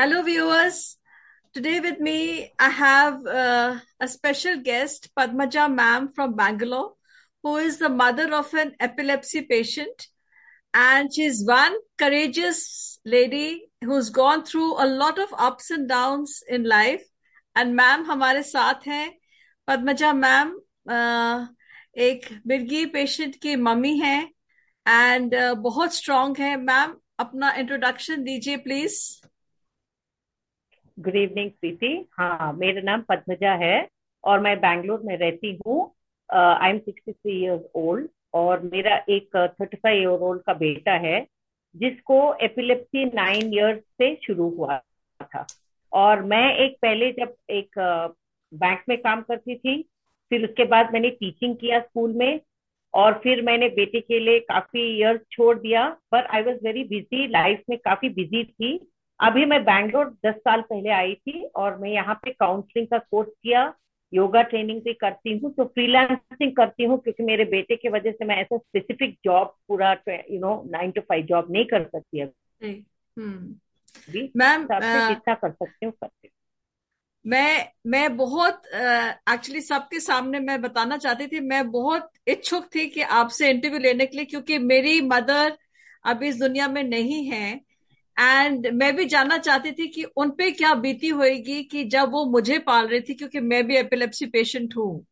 Hello, viewers. Today with me, I have uh, a special guest, Padmaja ma'am from Bangalore, who is the mother of an epilepsy patient. And she's one courageous lady who's gone through a lot of ups and downs in life. And ma'am हमारे साथ हैं Padmaja ma'am एक मिर्गी patient की मम्मी हैं and बहुत strong है मैम अपना इंट्रोडक्शन दीजिए प्लीज़ गुड इवनिंग प्रीति हाँ मेरा नाम पद्मजा है और मैं बैंगलोर में रहती हूँ। I am sixty three years old और मेरा एक थर्टी फाइव ईयर ओल्ड का बेटा है, जिसको एपिलेप्सी नाइन ईयर्स से शुरू हुआ था। और मैं एक पहले जब एक बैंक में काम करती थी, फिर उसके बाद मैंने टीचिंग किया स्कूल में और फिर मैंने बेटे के लिए काफ़ी ईयर्स छोड़ दिया। पर I was very busy life में काफ़ी बिज़ी थी। अभी मैं बैंगलोर दस साल पहले आई थी और मैं यहाँ पे काउंसलिंग का कोर्स किया योगा ट्रेनिंग भी करती हूँ तो फ्रीलांसिंग करती हूँ क्योंकि मेरे बेटे की वजह से मैं ऐसा स्पेसिफिक जॉब पूरा you know nine to five job नहीं कर सकती अभी। हम्म। मैम जितना कर सकती हूँ करती हूँ मैं मैं बहुत एक्चुअली uh, सबके सामने मैं बताना चाहती थी मैं बहुत इच्छुक थी कि आपसे इंटरव्यू लेने के लिए क्योंकि मेरी मदर अभी इस दुनिया में नहीं है। एंड मैं भी जानना चाहती थी कि उनपे क्या बीती होगी कि जब वो मुझे पाल रही थी क्योंकि मैं भी एपिलेप्सी पेशेंट हूँ।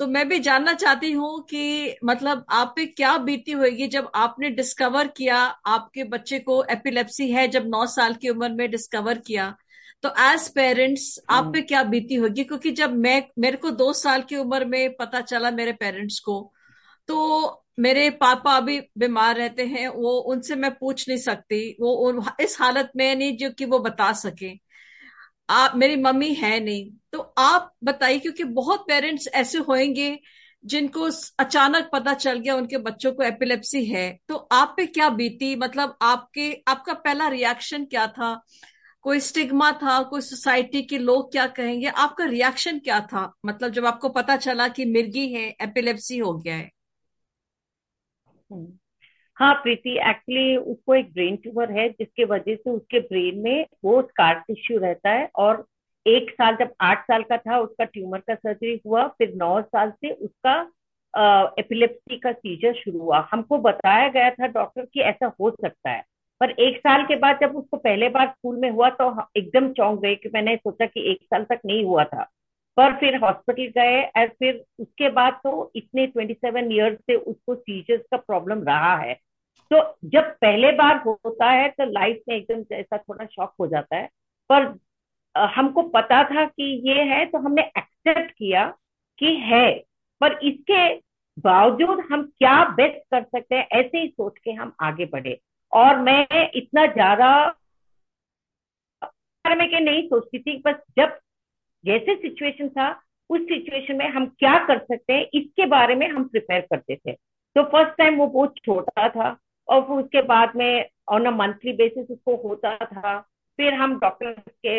तो मैं भी जानना चाहती हूँ कि मतलब आप पे क्या बीती होगी जब आपने डिस्कवर किया आपके बच्चे को एपिलेप्सी है जब नौ साल की उम्र में डिस्कवर किया। तो एज पेरेंट्स आप पे क्या बीती होगी? क्योंकि जब मैं मेरे को दो साल की उम्र में पता चला मेरे पेरेंट्स को तो मेरे पापा अभी बीमार रहते हैं, वो उनसे मैं पूछ नहीं सकती। वो इस हालत में नहीं जो कि वो बता सके। आप, मेरी मम्मी है नहीं। तो आप बताइए, क्योंकि बहुत पेरेंट्स ऐसे होंगे जिनको अचानक पता चल गया उनके बच्चों को एपिलेप्सी है। तो आप पे क्या बीती? मतलब आपके, आपका पहला रिएक्शन क्या था? कोई स्टिग्मा था? कोई सोसाइटी के लोग क्या कहेंगे? आपका रिएक्शन क्या था? मतलब जब आपको पता चला कि मिर्गी है एपिलेप्सी हो गया है। हाँ प्रीति एक्चुअली उसको एक ब्रेन ट्यूमर है, जिसके वजह से उसके ब्रेन में वो स्कार टिश्यू रहता है और एक साल, जब आठ साल का था, उसका ट्यूमर का सर्जरी हुआ, फिर नौ साल से उसका एपिलेप्सी का सीजर शुरू हुआ। हमको बताया गया था डॉक्टर कि ऐसा हो सकता है। पर एक साल के बाद जब उसको पहले बार स्कूल में हुआ तो एकदम चौंक गए कि मैंने सोचा कि एक साल तक नहीं हुआ था। पर फिर हॉस्पिटल गए और फिर उसके बाद तो इतने 27 ईयर्स से उसको सीजर्स का प्रॉब्लम रहा है। तो जब पहले बार होता है तो लाइफ में एकदम ऐसा थोड़ा शॉक हो जाता है। पर हमको पता था कि ये है तो हमने एक्सेप्ट किया कि है। पर इसके बावजूद हम क्या बेस्ट कर सकते हैं, ऐसे ही सोच के हम आगे बढ़े। और मैं इतना ज़्यादा में के नहीं सोचती थी, बस जब जैसे सिचुएशन था, उस सिचुएशन में हम क्या कर सकते हैं, इसके बारे में हम प्रिपेयर करते थे। तो फ़र्स्ट टाइम वो बहुत छोटा था और उसके बाद में ऑन अ मंथली बेसिस उसको होता था। फिर हम डॉक्टर के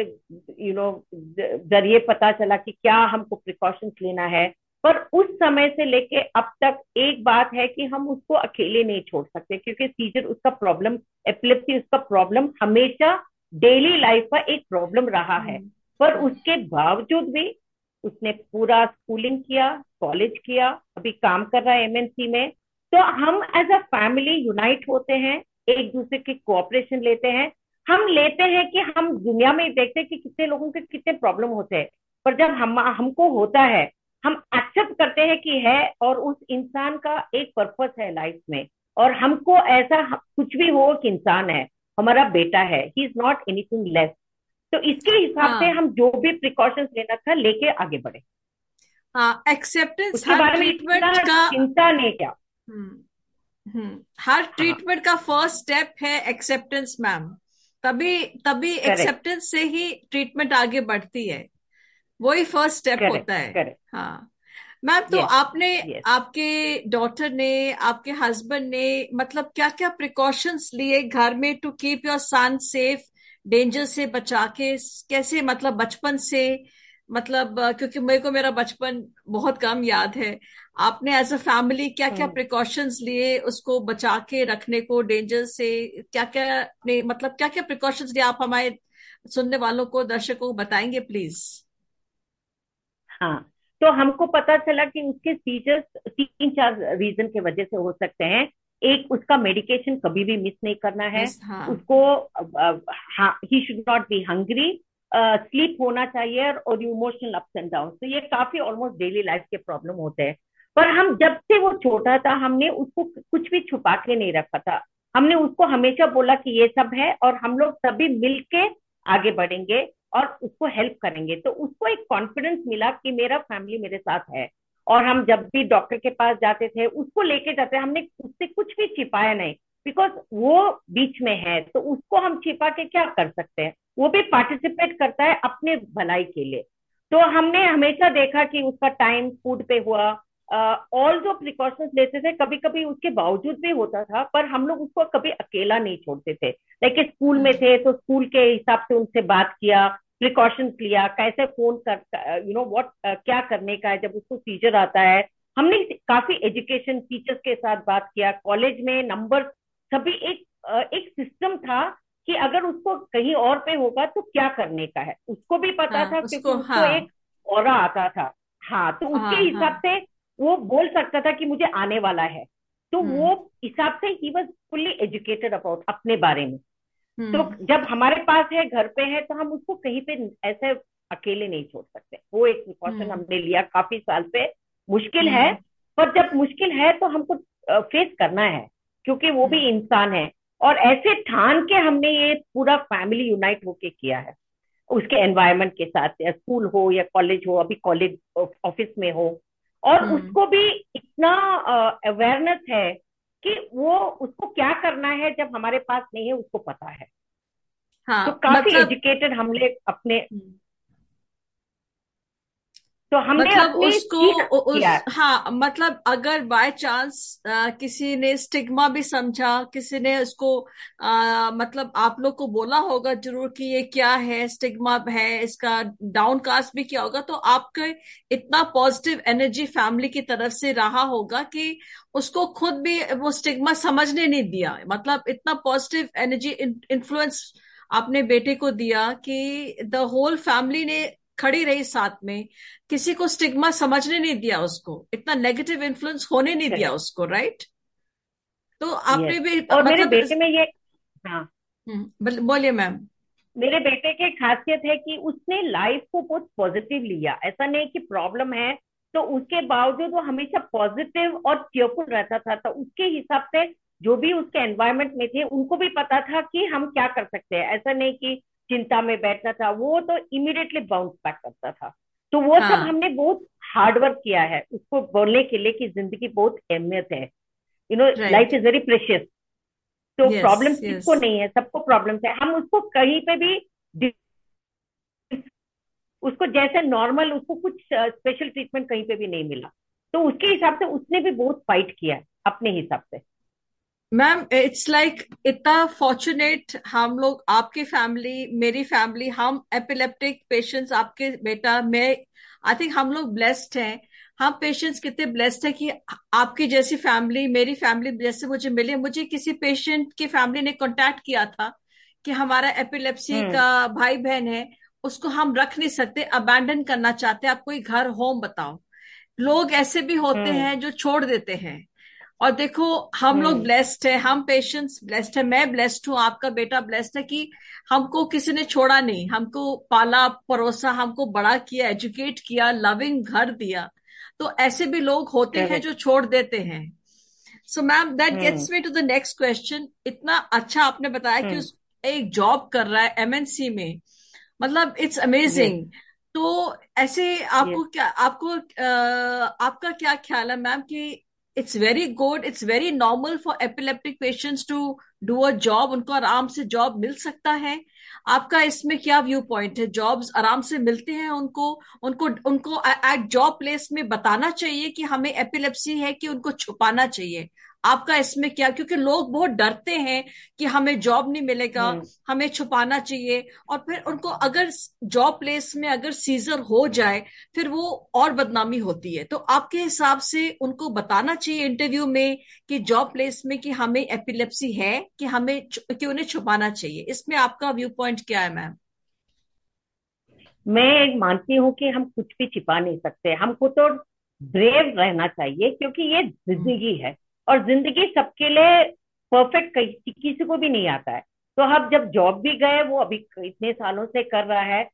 यू नो ज़रिए पता चला कि क्या हमको प्रिकॉशंस लेना है। पर उस समय से लेके अब तक एक बात है कि हम उसको अकेले नहीं छोड़ सकते, क्योंकि सीजर उसका प्रॉब्लम एपिलेप्सी उसका प्रॉब्लम हमेशा डेली लाइफ का एक प्रॉब्लम रहा है। हम्म। पर उसके बावजूद भी उसने पूरा स्कूलिंग किया कॉलेज किया, अभी काम कर रहा है एमएनसी में। तो हम एज अ फैमिली यूनाइट होते हैं, एक दूसरे की कोऑपरेशन लेते हैं। हम लेते हैं कि हम दुनिया में देखते हैं कि कितने लोगों के कितने प्रॉब्लम होते हैं। पर जब हम, हमको होता है, हम एक्सेप्ट करते हैं कि है और उस इंसान का एक पर्पस है लाइफ में। और हमको ऐसा कुछ भी हो कि इंसान है, हमारा बेटा है he is not anything less तो इसके हिसाब हाँ. से हम जो भी प्रिकॉशंस लेना था लेके आगे बढ़े हाँ एक्सेप्टेंस हर ट्रीटमेंट का चिंता नहीं क्या हम्म हम्म हर ट्रीटमेंट हाँ. का फ़र्स्ट स्टेप है एक्सेप्टेंस मैम तभी तभी एक्सेप्टेंस से ही ट्रीटमेंट आगे बढ़ती है वही फ़र्स्ट स्टेप होता है correct. हाँ मैम तो yes, आपने yes. आपके डॉटर ने आपके हस्बैंड ने मतलब क्या क्या प्रिकॉशंस लिए घर में to keep your son safe danger से बचा के कैसे मतलब बचपन से मतलब क्योंकि मेरे को मेरा बचपन बहुत कम याद है। आपने एज अ फैमिली क्या क्या प्रिकॉशंस लिए उसको बचा के रखने को डेंजर से क्या क्या ने मतलब क्या क्या प्रिकॉशंस लिए आप हमारे सुनने वालों को दर्शकों को बताएँगे प्लीज़ हाँ तो हमको पता चला कि उसके सीजर्स तीन चार रीजन के वजह से हो सकते हैं। एक उसका मेडिकेशन कभी भी मिस नहीं करना है। हाँ। उसको हाँ he should not be hungry sleep होना चाहिए और इमोशनल अप्स एंड डाउन तो ये काफ़ी ऑलमोस्ट डेली लाइफ के प्रॉब्लम होते हैं। पर हम जब से वो छोटा था हमने उसको कुछ भी छुपा के नहीं रखा था। हमने उसको हमेशा बोला कि ये सब है और हम लोग सभी मिल के आगे बढ़ेंगे और उसको हेल्प करेंगे। तो उसको एक कॉन्फिडेंस मिला कि मेरा फैमिली मेरे साथ है। और हम जब भी डॉक्टर के पास जाते थे उसको लेके जाते हमने उससे कुछ भी छिपाया नहीं। बिकॉज़ वो बीच में है तो उसको हम छिपा के क्या कर सकते हैं? वो भी पार्टिसिपेट करता है अपने भलाई के लिए। तो हमने हमेशा देखा कि उसका टाइम फ़ूड पे हुआ ऑल जो प्रिकॉशंस लेते थे कभी कभी उसके बावजूद भी होता था पर हम लोग उसको कभी अकेला नहीं छोड़ते थे। लाइक स्कूल में थे तो स्कूल के हिसाब से उनसे बात किया प्रिकॉशंस लिया कैसे फ़ोन कर यू नो व्हाट क्या करने का है जब उसको सीजर आता है। हमने काफ़ी एजुकेशन टीचर्स के साथ बात किया कॉलेज में नंबर सभी एक uh, एक सिस्टम था कि अगर उसको कहीं और पे होगा तो क्या करने का है। उसको भी पता हाँ, था उसको, क्योंकि उसको हाँ, एक और आता था। हाँ तो उसके हाँ, हिसाब हाँ, से वो बोल सकता था कि मुझे आने वाला है। तो हम्म। वो हिसाब से he was fully educated about अपने बारे में। तो हम्म जब हमारे पास है घर पे है तो हम उसको कहीं पे ऐसे अकेले नहीं छोड़ सकते। वो एक प्रिकॉशन हम्म। हमने लिया काफ़ी साल पे मुश्किल है हम्म पर जब मुश्किल है तो हमको फेस करना है क्योंकि वो भी इंसान है। और ऐसे ठान के हमने ये पूरा फैमिली यूनाइट होके किया है। उसके एनवायरमेंट के साथ या स्कूल हो या कॉलेज हो अभी कॉलेज ऑफ़िस में हो। और उसको भी इतना अवेयरनेस है कि वो उसको क्या करना है जब हमारे पास नहीं है उसको पता है। हाँ, तो काफ़ी मतलब एजुकेटेड हमने अपने तो हमने मतलब उसको उस हाँ। मतलब अगर बाय चांस किसी ने स्टिग्मा भी समझा किसी ने उसको आ, मतलब आप लोग को बोला होगा ज़रूर कि ये क्या है स्टिग्मा है इसका डाउन कास्ट भी किया होगा तो आपके इतना पॉजिटिव एनर्जी फैमिली की तरफ़ से रहा होगा कि उसको खुद भी वो स्टिग्मा समझने नहीं दिया। मतलब इतना पॉजिटिव एनर्जी इन्फ्लुएंस आपने बेटे को दिया कि द होल फैमिली ने खड़ी रही साथ में किसी को स्टिग्मा समझने नहीं दिया उसको इतना नेगेटिव इन्फ्लुएंस होने नहीं दिया उसको राइट तो आपने भी और मतलब मेरे बेटे में ये हाँ। हम्म, बोलिए मैम। मेरे बेटे की खासियत है कि उसने लाइफ को बहुत पॉजिटिव लिया। ऐसा नहीं कि प्रॉब्लम है तो उसके बावजूद वो हमेशा पॉजिटिव और चेयरफुल रहता था। तो उसके हिसाब से जो भी उसके एनवायरमेंट में थे उनको भी पता था कि हम क्या कर सकते हैं। ऐसा नहीं कि चिंता में बैठना था वो तो इमीडिएटली बाउंस बैक करता था। तो वो हाँ. सब हाँ। हमने बहुत हार्ड वर्क किया है उसको बोलने के लिए कि ज़िंदगी बहुत अहमियत है। You know life is very precious तो प्रॉब्लम यस किसको नहीं है सबको प्रॉब्लम है। हम उसको कहीं पे भी उसको जैसे नॉर्मल उसको कुछ स्पेशल ट्रीटमेंट कहीं पे भी नहीं मिला। तो उसके हिसाब से उसने भी बहुत फाइट किया है अपने हिसाब से। मैम इट्स लाइक इतना फॉर्चुनेट हम लोग आपकी फैमिली मेरी फैमिली हम एपिलेप्टिक पेशेंट्स आपके बेटा मैं आई थिंक हम लोग ब्लेस्ड हैं। हम पेशेंट्स कितने ब्लेस्ड हैं कि आपकी जैसी फैमिली मेरी फैमिली जैसे मुझे मिले। मुझे किसी पेशेंट की फैमिली ने कांटेक्ट किया था कि हमारा एपिलेप्सी हम्म। का भाई बहन है उसको हम रख नहीं सकते अबैंडन करना चाहते आप कोई घर होम बताओ। लोग ऐसे भी होते हम्म। हैं जो छोड़ देते हैं। और देखो हम लोग हम्म। ब्लेस्ड है हम पेशेंट्स ब्लेस्ड है मैं ब्लेस्ड हूँ आपका बेटा ब्लेस्ड है कि हमको किसी ने छोड़ा नहीं हमको पाला परोसा हमको बड़ा किया एजुकेट किया लविंग घर दिया। तो ऐसे भी लोग होते हैं जो छोड़ देते हैं। So ma'am that hmm. Gets me to the next question इतना अच्छा आपने बताया कि हम्म। उस एक जॉब कर रहा है एमएनसी में। मतलब इट्स अमेजिंग तो ऐसे आपको क्या आपको अ, आपका क्या ख्याल है मैम कि it's very good it's very normal for epileptic patients to do a job उनको आराम से जॉब मिल सकता है। आपका इसमें क्या व्यू पॉइंट है? जॉब्स आराम से मिलते हैं उनको। उनको उनको एट जॉब प्लेस में बताना चाहिए कि हमें एपिलेप्सी है कि उनको छुपाना चाहिए। आपका इसमें क्या? क्योंकि लोग बहुत डरते हैं कि हमें जॉब नहीं मिलेगा हम्म। हमें छुपाना चाहिए और फिर उनको अगर जॉब प्लेस में अगर सीजर हो जाए फिर वो और बदनामी होती है। तो आपके हिसाब से उनको बताना चाहिए इंटरव्यू में कि जॉब प्लेस में कि हमें एपिलेप्सी है कि हमें कि उन्हें छुपाना चाहिए। इसमें आपका व्यू पॉइंट क्या है मैम मैं मानती हूँ कि हम कुछ भी छिपा नहीं सकते। हमको तो ब्रेव रहना चाहिए क्योंकि ये ज़िंदगी है। और ज़िंदगी सबके लिए परफेक्ट किसी को भी नहीं आता है। तो हम जब जॉब भी गए, वो अभी इतने सालों से कर रहा है।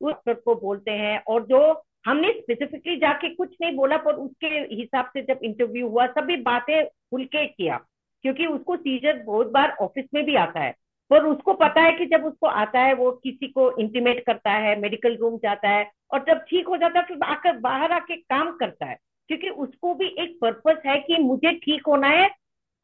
उस को बोलते हैं और जो हमने स्पेसिफिकली जाके कुछ नहीं बोला, पर उसके हिसाब से जब इंटरव्यू हुआ, सभी बातें खुल के किया, क्योंकि उसको सीजर बहुत बार ऑफ़िस में भी आता है। पर उसको पता है कि जब उसको आता है, वो किसी को इंटीमेट करता है मेडिकल रूम जाता है और जब ठीक हो जाता है, फिर आकर बाहर आके काम करता है। क्योंकि उसको भी एक पर्पस है कि मुझे ठीक होना है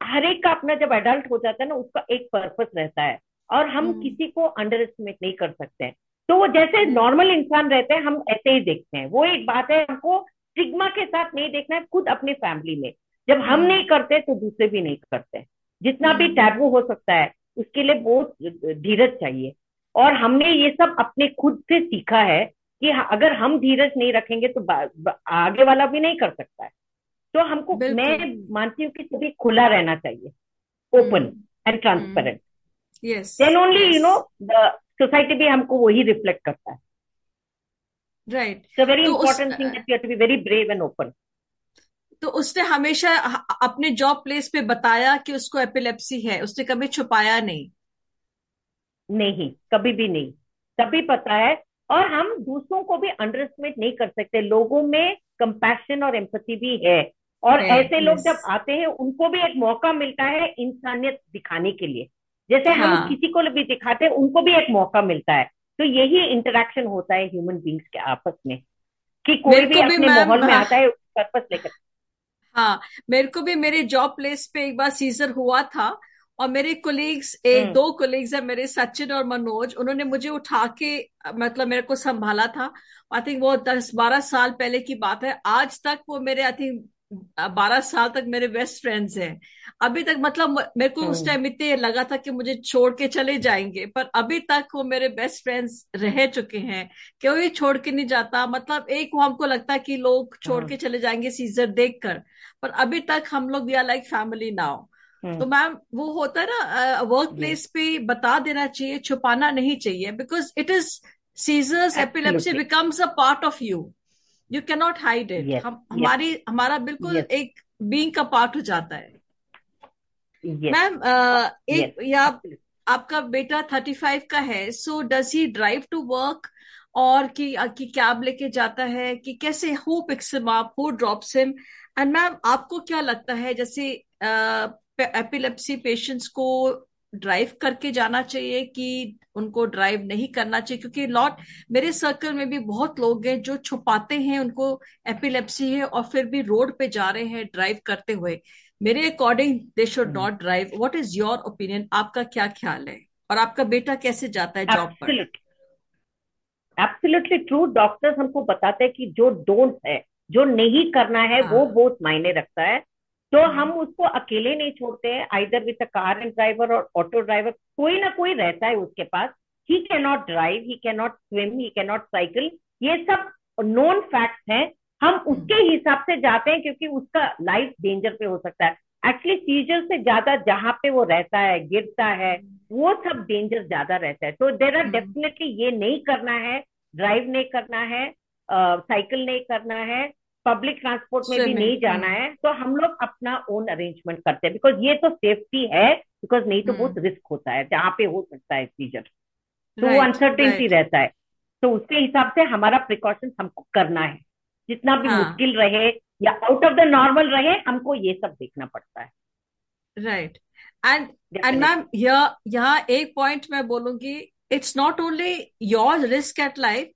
हर एक का अपना जब एडल्ट हो जाता है ना उसका एक पर्पस रहता है और हम hmm. किसी को अंडर एस्टिमेट नहीं कर सकते हैं तो वो जैसे नॉर्मल हम्म। इंसान रहते हैं हम ऐसे ही देखते हैं वो एक बात है हमको स्टिग्मा के साथ नहीं देखना है खुद अपनी फैमिली में जब हम hmm. नहीं करते तो दूसरे भी नहीं करते जितना भी टैबू हो सकता है उसके लिए बहुत धीरज चाहिए और हमने ये सब अपने खुद से सीखा है कि अगर हम धीरज नहीं रखेंगे तो आगे वाला भी नहीं कर सकता है। तो हमको मैं मानती हूँ कि सभी खुला रहना चाहिए। Open and transparent. Then only you know the society भी हमको वही रिफ्लेक्ट करता है। Right very important thing that you to be very brave and open तो उसने हमेशा अपने जॉब प्लेस पे बताया कि उसको एपिलेप्सी है? उसने कभी छुपाया नहीं? नहीं कभी भी नहीं। तभी पता है और हम दूसरों को भी अंडरस्टिमेट नहीं कर सकते। लोगों में कंपैशन और एम्पति भी है। और है, ऐसे लोग जब आते हैं उनको भी एक मौका मिलता है इंसानियत दिखाने के लिए। जैसे हाँ. हम किसी को भी दिखाते हैं उनको भी एक मौका मिलता है। तो यही इंटरेक्शन होता है ह्यूमन बींग्स के आपस में। कि कोई भी अपने माहौल में आता है पर्पस लेकर। हाँ मेरे को भी मेरे जॉब प्लेस पे एक बार सीजर हुआ था। और मेरे कोलीग्स एक हम्म। दो कोलीग्स है मेरे सचिन और मनोज उन्होंने मुझे उठा के मतलब मेरे को संभाला था आई थिंक वो दस बारह साल पहले की बात है आज तक वो मेरे आई थिंक बारह साल तक मेरे बेस्ट फ्रेंड्स हैं अभी तक मतलब मेरे को उस टाइम हम्म। इतने लगा था कि मुझे छोड़ के चले जाएँगे पर अभी तक वो मेरे बेस्ट फ्रेंड्स रह चुके हैं कोई छोड़ के नहीं जाता मतलब एक वो हमको लगता है कि लोग छोड़ हाँ। के चले जाएँगे सीजर देखकर पर अभी तक हम लोग we are like family now तो मैम वो होता है ना वर्क प्लेस पे बता देना चाहिए छुपाना नहीं चाहिए because it is seizures epilepsy becomes a part of you you can not hide it हम हमारी हमारा बिल्कुल yes. एक बींग का पार्ट हो जाता है। मैम एक या आपका बेटा थर्टी फाइव का है so does he drive to work और कि, कि कैब लेके जाता है कि कैसे who picks him up who drops him and ma'am आपको क्या लगता है जैसे एपिलेप्सी पेशेंट्स को ड्राइव करके जाना चाहिए कि उनको ड्राइव नहीं करना चाहिए क्योंकि लॉट मेरे सर्कल में भी बहुत लोग हैं जो छुपाते हैं उनको एपिलेप्सी है और फिर भी रोड पे जा रहे हैं ड्राइव करते हुए। मेरे according they should not drive what is your opinion आपका क्या ख्याल है? और आपका बेटा कैसे जाता है जॉब पर? एब्सोल्युटली ट्रू डॉक्टर्स हमको बताते हैं कि जो डोंट है जो नहीं करना है हाँ. वो बहुत मायने रखता है। तो। हम उसको अकेले नहीं छोड़ते हैं either with car and driver और ऑटो ड्राइवर कोई ना कोई रहता है उसके पास he can not drive he can not swim he can not cycle ये सब नॉन फैक्ट हैं हम। उसके हिसाब से जाते हैं क्योंकि उसका लाइफ डेंजर पे हो सकता है एक्चुअली सीजर से ज़्यादा जहाँ पे वो रहता है गिरता है वो सब डेंजर ज़्यादा रहता है तो देर आर डेफिनेटली ये नहीं करना है ड्राइव नहीं करना है साइकिल uh, नहीं करना है पब्लिक ट्रांसपोर्ट में भी नहीं जाना हम्म। है तो हम लोग अपना ओन अरेंजमेंट करते हैं बिकॉज़ ये तो सेफ्टी है बिकॉज़ नहीं तो बहुत रिस्क हम्म। होता है जहाँ पे हो सकता है सीजर तो वो अनसर्टेनिटी रहता है। तो उसके हिसाब से हमारा प्रिकॉशन हमको करना है। जितना भी हाँ. मुश्किल रहे या आउट ऑफ़ द नॉर्मल रहे हमको ये सब देखना पड़ता है। राइट एंड एंड मैम यहाँ एक पॉइंट मैं बोलूँगी it's not only your risk at life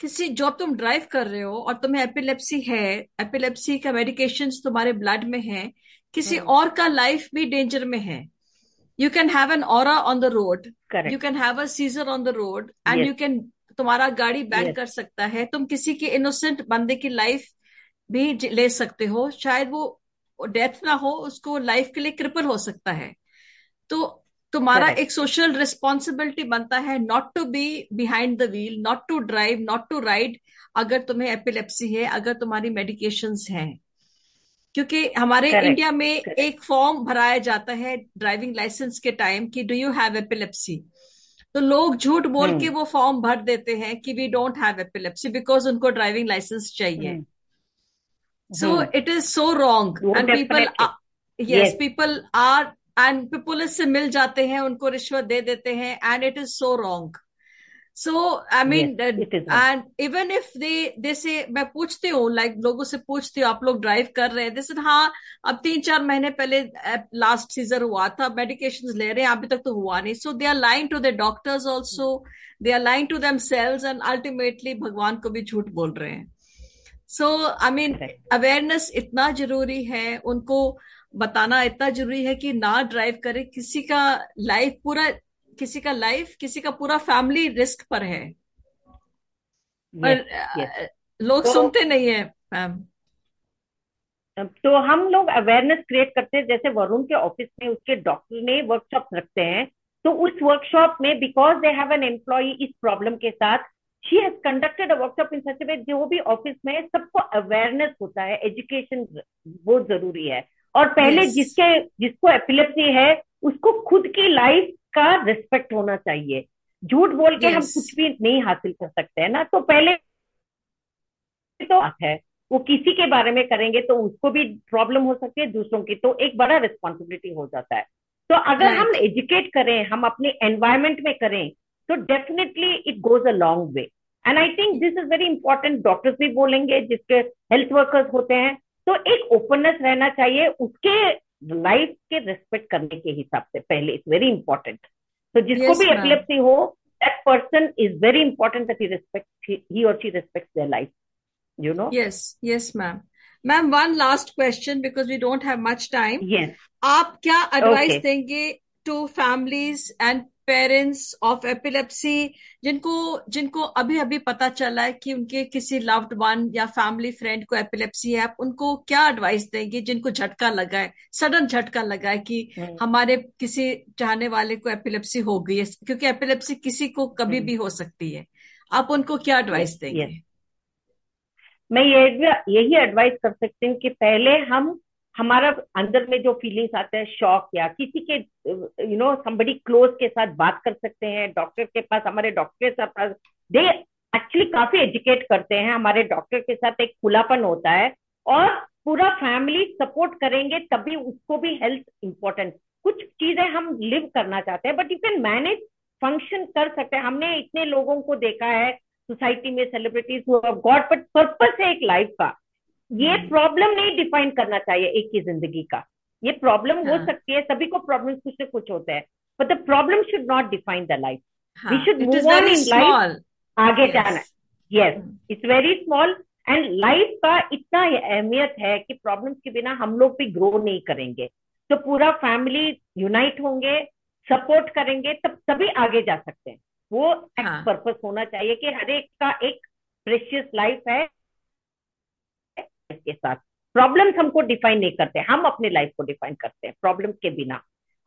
किसी जॉब तुम ड्राइव कर रहे हो और तुम्हें एपिलेप्सी है एपिलेप्सी का मेडिकेशन तुम्हारे ब्लड में है किसी. और का लाइफ भी डेंजर में है। You can have an or on the road you can have a seizure on the road and you can तुम्हारा गाड़ी बैन yes. कर सकता है। तुम किसी के इनोसेंट बंदे की लाइफ भी ले सकते हो। शायद वो डेथ ना हो उसको लाइफ के लिए क्रिपल हो सकता है। तो तुम्हारा एक सोशल रिस्पॉन्सिबिलिटी बनता है not to be behind the wheel not to drive not to ride अगर तुम्हें एपिलेप्सी है अगर तुम्हारी मेडिकेशन है। क्योंकि हमारे Correct. इंडिया में Correct. एक फॉर्म भराया जाता है ड्राइविंग लाइसेंस के टाइम कि डू यू हैव एपिलेप्सी तो लोग झूठ बोल hmm. के वो फॉर्म भर देते हैं कि we don't have epilepsy because उनको ड्राइविंग लाइसेंस चाहिए। So it is so wrong and people yes people are and police से मिल जाते हैं उनको रिश्वत दे देते हैं and it is so wrong so I mean and even if they they से मैं पूछती हूँ लाइक like, लोगों से पूछती हूँ आप लोग ड्राइव कर रहे हैं जैसे हाँ अब तीन चार महीने पहले लास्ट सीजर हुआ था मेडिकेशन ले रहे हैं अभी तक तो हुआ नहीं. So they are line to the doctors also they are line to themselves and ultimately भगवान को भी झूठ बोल रहे हैं. सो आई मीन अवेयरनेस इतना ज़रूरी है उनको बताना इतना ज़रूरी है कि ना ड्राइव करे किसी का लाइफ पूरा किसी का लाइफ किसी का पूरा फैमिली रिस्क पर है। पर yes, yes. लोग तो, सुनते नहीं है मैम तो हम लोग अवेयरनेस क्रिएट करते हैं जैसे वरुण के ऑफ़िस में उसके डॉक्टर ने वर्कशॉप रखते हैं तो उस वर्कशॉप में because they have an employ इस प्रॉब्लम के साथ she has conducted a workshop in such way जो भी ऑफ़िस में सबको अवेयरनेस होता है एजुकेशन बहुत ज़रूरी है। और पहले yes. जिसके जिसको एपिलेप्सी है उसको खुद की लाइफ का रिस्पेक्ट होना चाहिए झूठ बोल के yes. हम कुछ भी नहीं हासिल कर सकते हैं ना तो पहले तो है वो किसी के बारे में करेंगे तो उसको भी प्रॉब्लम हो सकती है दूसरों की तो एक बड़ा रिस्पॉन्सिबिलिटी हो जाता है तो अगर right. हम एजुकेट करें हम अपने एनवायरमेंट में करें तो definitely it goes a long way and I think this is very important doctors भी बोलेंगे जिसके हेल्थ वर्कर्स होते हैं तो एक ओपननेस रहना चाहिए उसके लाइफ के रेस्पेक्ट करने के हिसाब से पहले इट्स वेरी इंपॉर्टेंट तो जिसको yes, भी एपिलेप्सी हो that person is very important that he respect he और she respect their life know? Yes yes ma'am. Ma'am one last question because we don't have much time. Yes. आप क्या advice okay. देंगे to families and parents of epilepsy जिनको जिनको अभी अभी पता चला है कि उनके किसी लव्ड वन या फैमिली फ्रेंड को एपिलेप्सी है आप उनको क्या एडवाइस देंगे जिनको झटका लगा है सडन झटका लगा है कि hmm. हमारे किसी चाहने वाले को एपिलेप्सी हो गई है क्योंकि एपिलेप्सी किसी को कभी. भी हो सकती है आप उनको क्या एडवाइस देंगे मैं ये यही एडवाइस कर सकती हूँ कि पहले हम हमारा अंदर में जो फीलिंग्स आते हैं शॉक या किसी के यू नो समबडी क्लोज के साथ बात कर सकते हैं डॉक्टर के पास, हमारे डॉक्टर के साथ दे एक्चुअली काफ़ी एजुकेट करते हैं, हमारे डॉक्टर के साथ एक खुलापन होता है और पूरा फैमिली सपोर्ट करेंगे तभी उसको भी हेल्थ इंपॉर्टेंट कुछ चीज़ें हम लिव करना चाहते हैं but you can manage function कर सकते हैं। हमने इतने लोगों को देखा है सोसाइटी में सेलिब्रिटीज गॉड बट पर्पज है एक लाइफ का। ये प्रॉब्लम। नहीं डिफाइन करना चाहिए एक ही ज़िंदगी का ये प्रॉब्लम हाँ. हो सकती है सभी को प्रॉब्लम कुछ न कुछ होता है but the problem should not define the life we should move on in life आगे yes. जाना yes it's very small and life का इतना अहमियत है कि प्रॉब्लम के बिना हम लोग भी ग्रो नहीं करेंगे तो पूरा फैमिली यूनाइट होंगे सपोर्ट करेंगे तब तभी आगे जा सकते हैं वो हाँ. पर्पस होना चाहिए कि हर एक का एक प्रेशियस लाइफ है के साथ। प्रॉब्लम्स हमको डिफाइन नहीं करते हम अपने लाइफ को डिफाइन करते हैं प्रॉब्लम के बिना।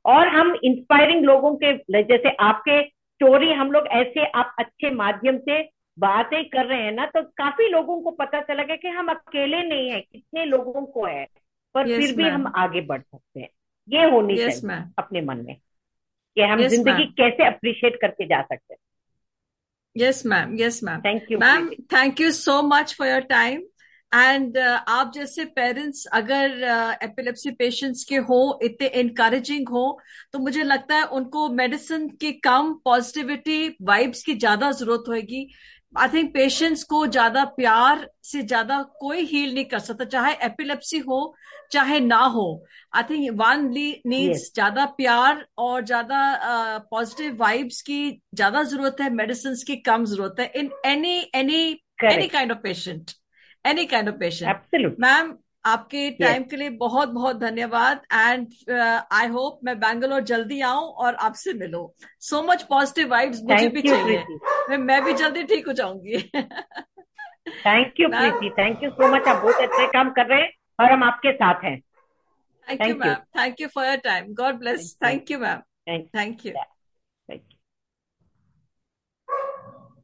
और हम इंस्पायरिंग लोगों के जैसे आपके स्टोरी हम लोग ऐसे आप अच्छे माध्यम से बातें कर रहे हैं ना तो काफ़ी लोगों को पता चला गया कि हम अकेले नहीं है कितने लोगों को है पर yes, फिर भी हम आगे बढ़ सकते हैं। ये होनी yes, चाहिए अपने मन में कि हम yes, ज़िंदगी कैसे अप्रिशिएट करके जा सकते हैं। Yes ma'am yes ma'am thank you ma'am thank you so much for your time and uh, आप जैसे पेरेंट्स अगर एपिलेप्सी uh, पेशेंट्स के हो इतने इनकरेजिंग हो तो मुझे लगता है उनको मेडिसिन की कम पॉजिटिविटी वाइब्स की ज़्यादा ज़रूरत होगी आई थिंक पेशेंट्स को ज़्यादा प्यार से ज़्यादा कोई हील नहीं कर सकता चाहे एपिलेप्सी हो चाहे ना हो। आई थिंक वन नीड्स ज़्यादा प्यार और ज़्यादा पॉजिटिव वाइब्स की ज़्यादा ज़रूरत है मेडिसिन की कम ज़रूरत है in any any any kind of patient any kind of patient ma'am आपके टाइम yes. के लिए बहुत बहुत धन्यवाद एंड आई होप मैं बैंगलोर जल्दी आऊँ और आपसे मिलूं। सो मच पॉजिटिव वाइब्स मुझे भी चाहिए। मैं मैं भी जल्दी ठीक हो जाऊँगी। Thank you Preeti thank you so much आप बहुत अच्छे काम कर रहे हैं और हम आपके साथ हैं। Thank you ma'am thank you for you for your time. God bless. Thank you. Thank